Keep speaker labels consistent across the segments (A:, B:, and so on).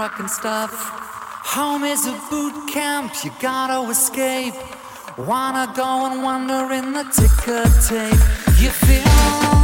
A: and stuff. Home is a boot camp, you gotta escape. Wanna go and wander in the ticker tape. You feel.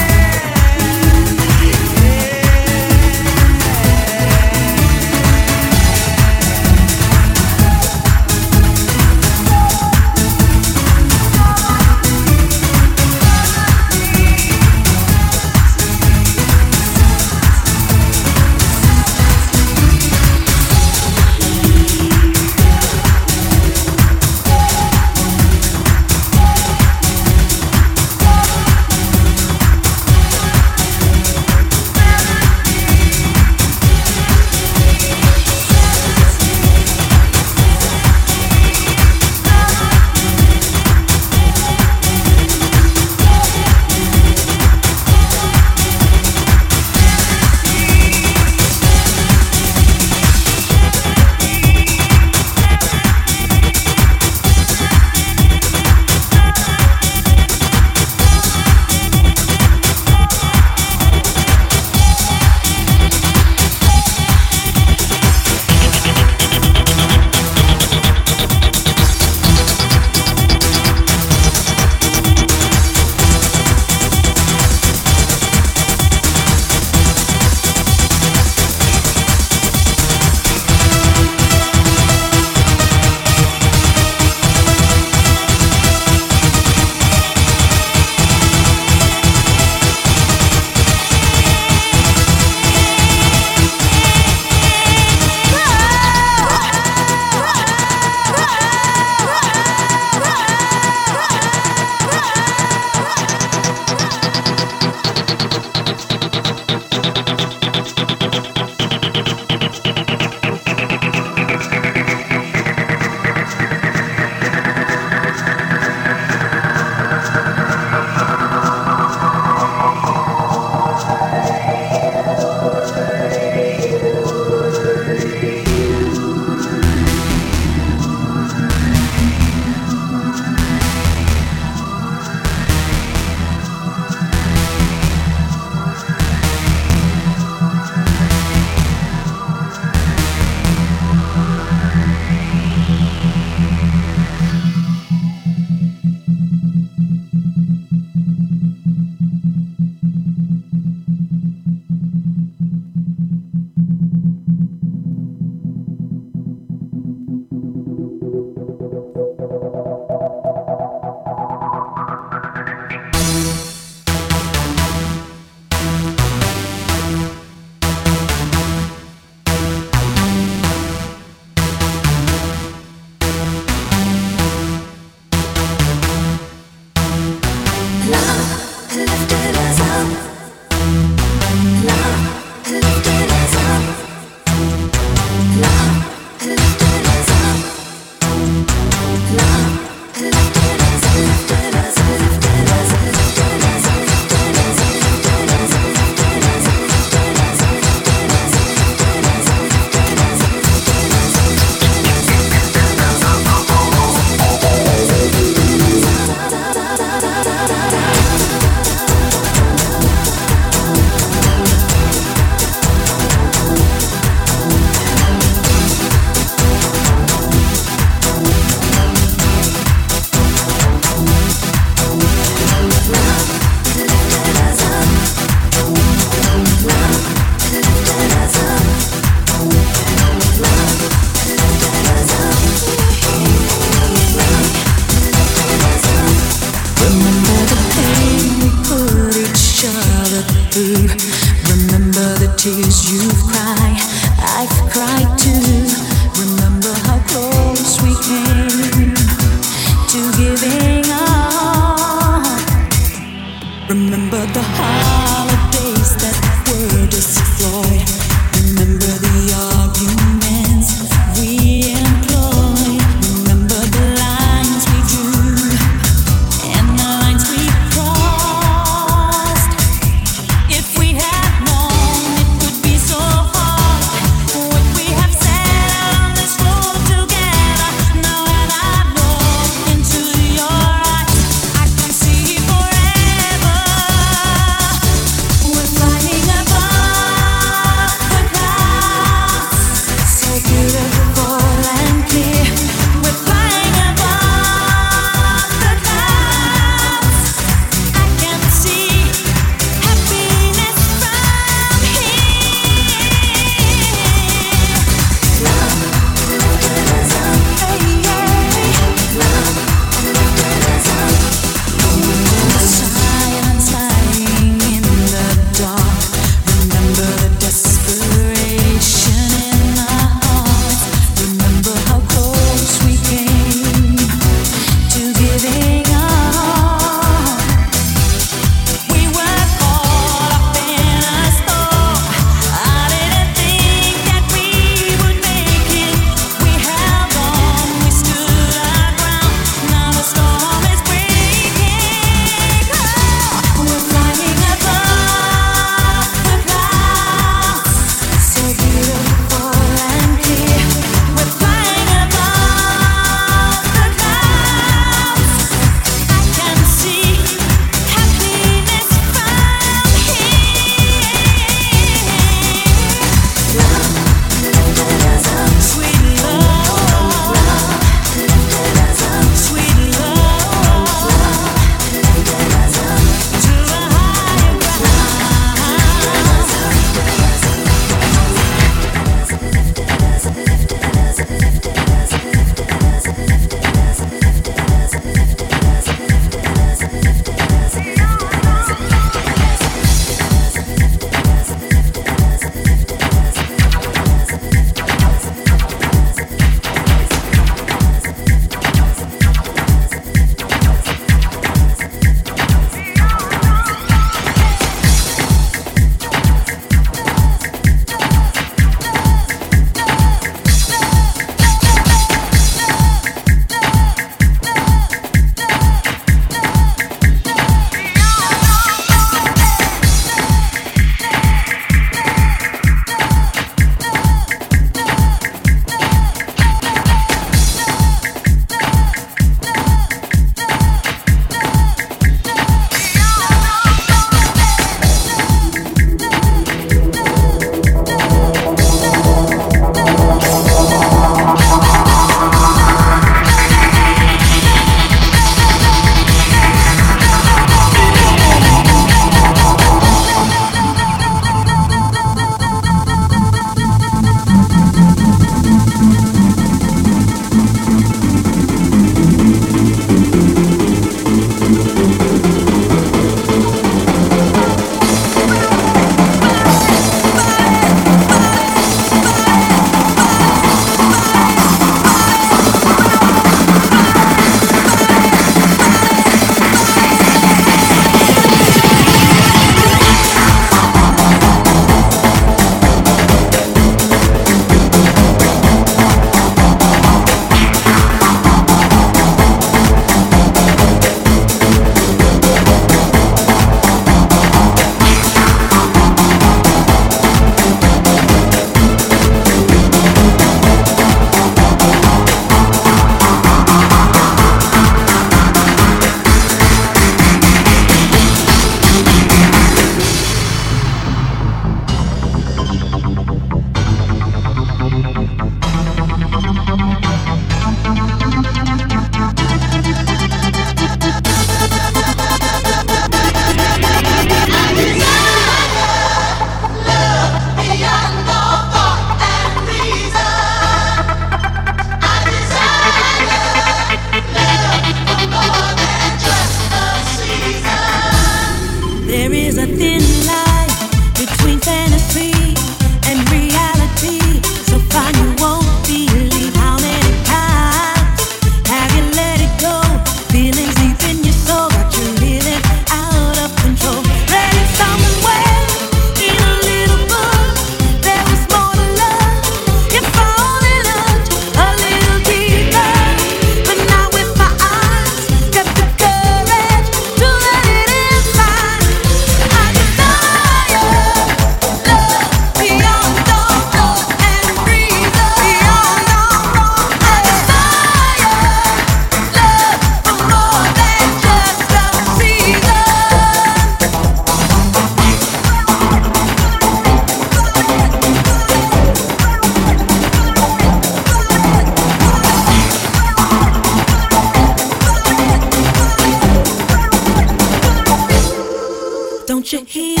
B: I